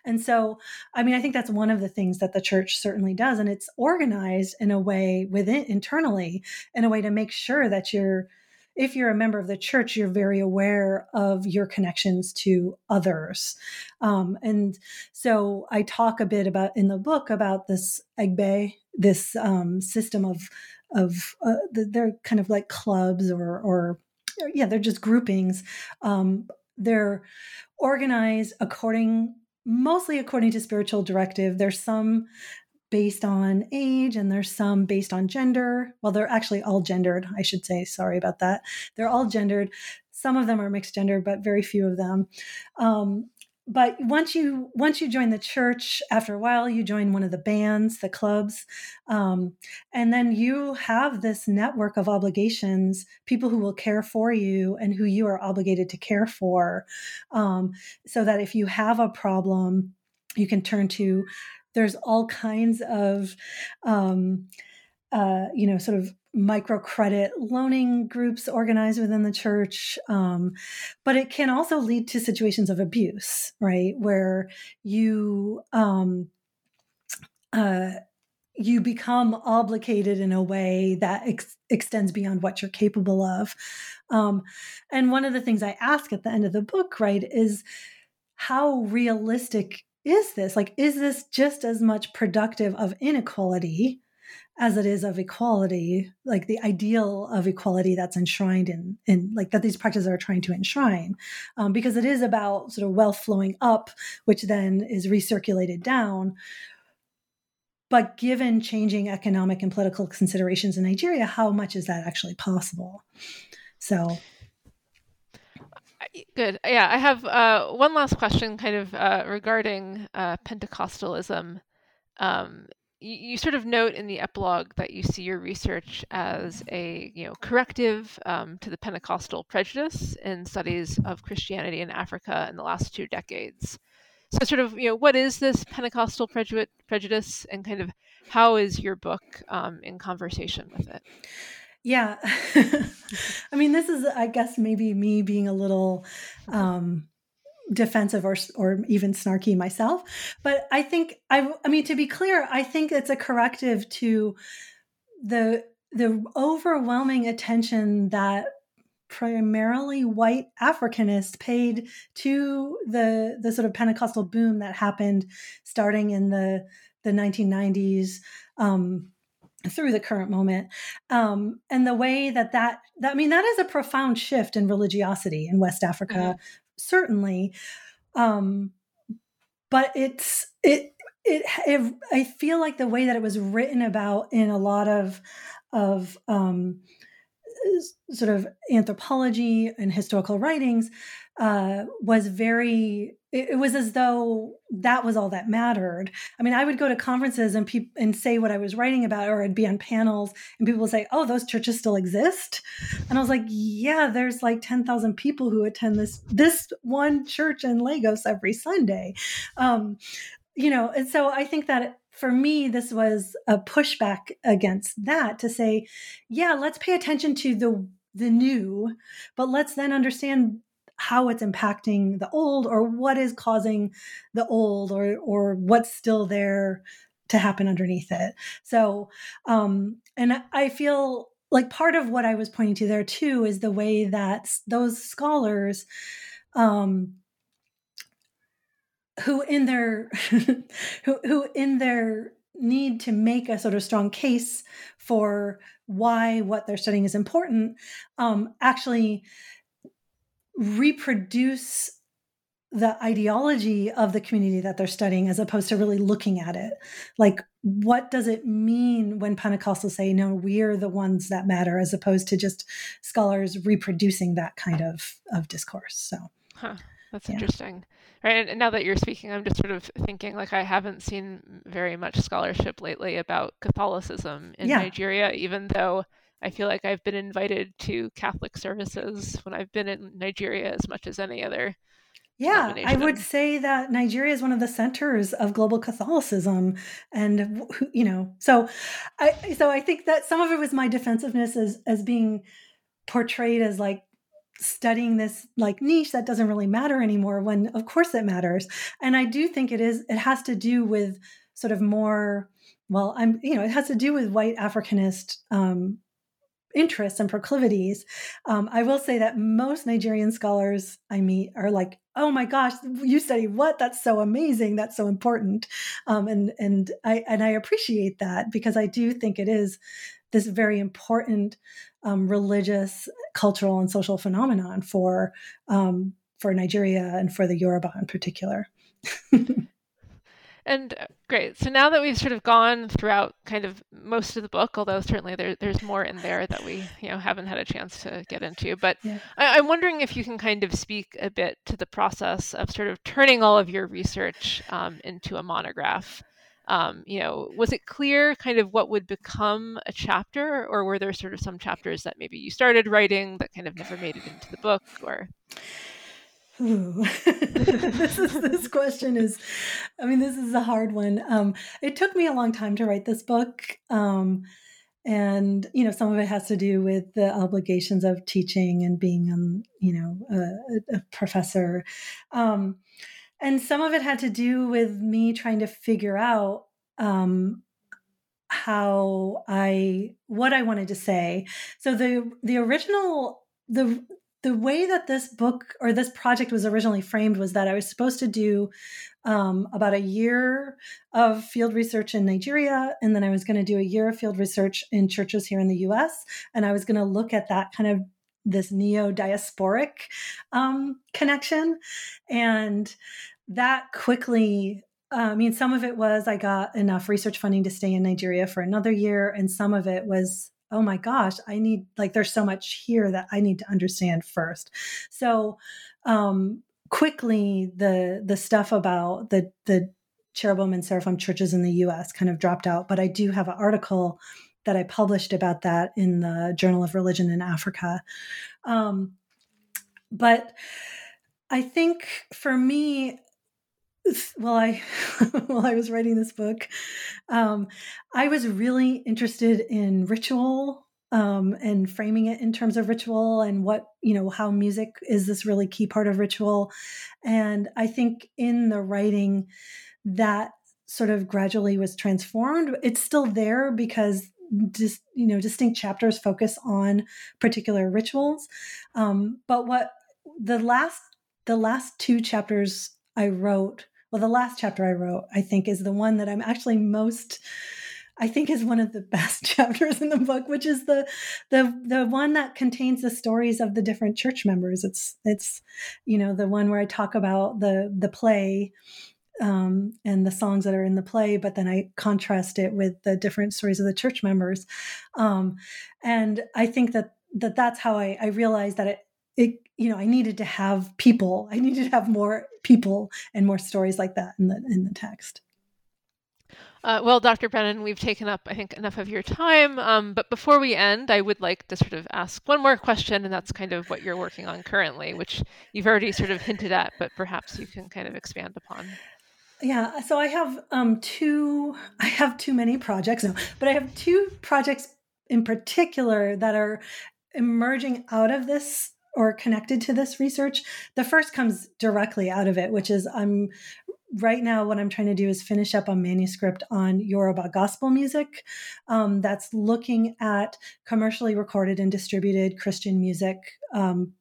And so, I mean, I think that's one of the things that the church certainly does, and it's organized in a way within internally in a way to make sure that you're if you're a member of the church, you're very aware of your connections to others. Um, and so I talk a bit about in the book about this Egbe, this um, system of of uh, they're kind of like clubs or or yeah they're just groupings um, they're organized according mostly according to spiritual directive there's some based on age and there's some based on gender. Well they're actually all gendered i should say. Sorry about that. They're all gendered. Some of them are mixed gender but very few of them. Um, but once you once you join the church after a while you join one of the bands the clubs um, and then you have this network of obligations people who will care for you and who you are obligated to care for um, so that if you have a problem you can turn to there's all kinds of um, uh, you know sort of microcredit loaning groups organized within the church. Um, but it can also lead to situations of abuse, right? Where you, um, uh, you become obligated in a way that ex- extends beyond what you're capable of. Um, and one of the things I ask at the end of the book, right, is how realistic is this? Like, is this just as much productive of inequality as it is of equality, like the ideal of equality that's enshrined in, in like that these practices are trying to enshrine, um, because it is about sort of wealth flowing up, which then is recirculated down. But given changing economic and political considerations in Nigeria, how much is that actually possible? So Good. Yeah, I have uh, one last question, kind of uh, regarding uh, Pentecostalism. Um, you, you, sort of note in the epilogue that you see your research as a you know corrective um, to the Pentecostal prejudice in studies of Christianity in Africa in the last two decades. So, sort of, you know, what is this Pentecostal preju- prejudice, and kind of how is your book um, in conversation with it? Yeah, I mean, this is, I guess, maybe me being a little um, defensive or or even snarky myself but i think i i mean to be clear i think it's a corrective to the the overwhelming attention that primarily white africanists paid to the the sort of pentecostal boom that happened starting in the the 1990s um, through the current moment um, and the way that, that that i mean that is a profound shift in religiosity in west africa mm-hmm. certainly um but it's it, it it i feel like the way that it was written about in a lot of of um sort of anthropology and historical writings uh, was very it, was as though that was all that mattered. I mean i would go to conferences and people and say what i was writing about or i'd be on panels and people would say oh those churches still exist? And i was like yeah there's like 10,000 people who attend this this one church in lagos every sunday. Um, you know and so i think that for me, this was a pushback against that to say, yeah, let's pay attention to the the new, but let's then understand how it's impacting the old or what is causing the old or or what's still there to happen underneath it. So um and I feel like part of what I was pointing to there too is the way that those scholars um who in their who who in their need to make a sort of strong case for why what they're studying is important um, actually reproduce the ideology of the community that they're studying as opposed to really looking at it like what does it mean when pentecostals say no we're the ones that matter as opposed to just scholars reproducing that kind of of discourse so huh. that's yeah. interesting right and now that you're speaking i'm just sort of thinking like i haven't seen very much scholarship lately about catholicism in yeah. nigeria even though i feel like i've been invited to catholic services when i've been in nigeria as much as any other yeah, I would say that Nigeria is one of the centers of global Catholicism, and you know, so I so I think that some of it was my defensiveness as as being portrayed as like studying this like niche that doesn't really matter anymore when of course it matters. And i do think it is it has to do with sort of more well i'm you know it has to do with white africanist um, interests and proclivities. Um, i will say that most nigerian scholars i meet are like oh my gosh you study what? That's so amazing. That's so important. Um, and and i and i appreciate that because i do think it is this very important um, religious, cultural, and social phenomenon for um, for Nigeria and for the Yoruba in particular. And uh, great. So now that we've sort of gone throughout kind of most of the book, although certainly there, there's more in there that we you know haven't had a chance to get into, but yeah. I, am wondering if you can kind of speak a bit to the process of sort of turning all of your research um, into a monograph. Um, you know, was it clear kind of what would become a chapter, or were there sort of some chapters that maybe you started writing that kind of never made it into the book, or? this is this question is i mean this is a hard one. Um, it took me a long time to write this book um, and you know some of it has to do with the obligations of teaching and being um, you know a, a professor. Um, and some of it had to do with me trying to figure out um, how i what i wanted to say so the the original the the way that this book or this project was originally framed was that I was supposed to do um, about a year of field research in Nigeria, and then I was going to do a year of field research in churches here in the US. And I was going to look at that kind of this neo diasporic um, connection. And that quickly uh, I mean, some of it was I got enough research funding to stay in Nigeria for another year, and some of it was oh my gosh, I need like there's so much here that I need to understand first. So um quickly the the stuff about the the cherubim and seraphim churches in the US kind of dropped out, but I do have an article that I published about that in the Journal of Religion in Africa. Um, but I think for me, while I while I was writing this book, um, I was really interested in ritual um, and framing it in terms of ritual and what you know how music is this really key part of ritual, and I think in the writing that sort of gradually was transformed. It's still there because just you know distinct chapters focus on particular rituals, um, but what the last the last two chapters I wrote well the last chapter i wrote i think is the one that i'm actually most i think is one of the best chapters in the book which is the the the one that contains the stories of the different church members. It's it's you know the one where i talk about the the play um, and the songs that are in the play, but then I contrast it with the different stories of the church members, um, and I think that that that's how I, I realized that it it you know i needed to have people i needed to have more people and more stories like that in the in the text uh, well, Dr. Brennan, we've taken up, I think, enough of your time. Um, but before we end, I would like to sort of ask one more question, and that's kind of what you're working on currently, which you've already sort of hinted at, but perhaps you can kind of expand upon. Yeah, so I have um, two. I have too many projects now, but I have two projects in particular that are emerging out of this or connected to this research. The first comes directly out of it, which is I'm right now what i'm trying to do is finish up a manuscript on yoruba gospel music um, that's looking at commercially recorded and distributed christian music um,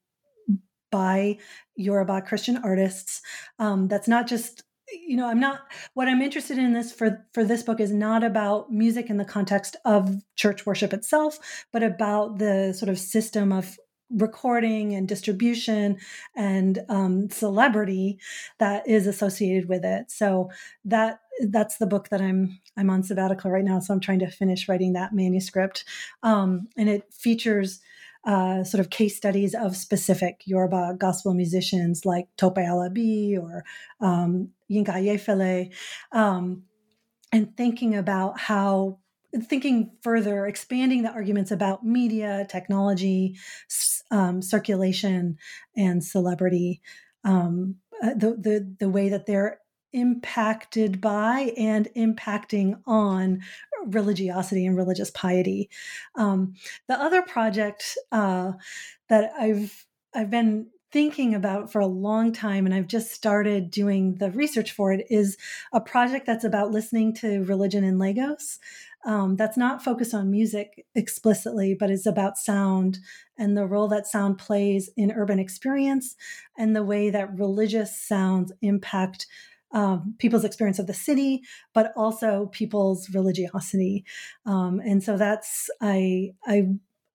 by yoruba christian artists um, that's not just you know i'm not what i'm interested in this for for this book is not about music in the context of church worship itself but about the sort of system of recording and distribution and um, celebrity that is associated with it. So that that's the book that I'm I'm on sabbatical right now. So I'm trying to finish writing that manuscript, um, and it features. Uh, sort of case studies of specific Yoruba gospel musicians like Tope Alabi or um, Yinka Ayefele, um, and thinking about how thinking further, expanding the arguments about media, technology, um, circulation, and celebrity, um, uh, the, the the way that they're impacted by and impacting on religiosity and religious piety. Um, the other project uh, that I've I've been thinking about for a long time and I've just started doing the research for it is a project that's about listening to religion in Lagos um, that's not focused on music explicitly, but is about sound and the role that sound plays in urban experience and the way that religious sounds impact um, people's experience of the city, but also people's religiosity. Um, and so that's I I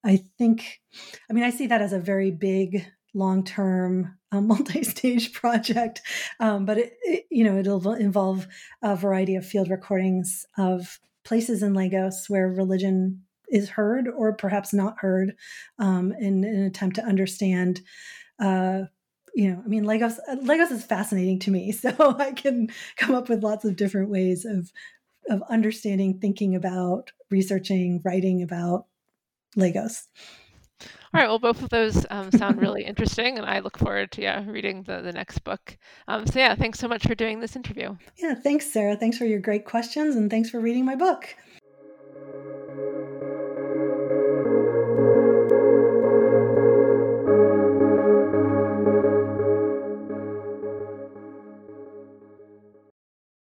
I think I mean I see that as a very big long-term um, multi-stage project um, but it, it, you know it'll involve a variety of field recordings of places in lagos where religion is heard or perhaps not heard um, in, in, an attempt to understand uh, you know i mean lagos lagos is fascinating to me so i can come up with lots of different ways of of understanding thinking about researching writing about lagos all right. Well, both of those um, sound really interesting, and I look forward to yeah reading the the next book. Um, so yeah, thanks so much for doing this interview. Yeah, thanks, Sarah. Thanks for your great questions, and thanks for reading my book.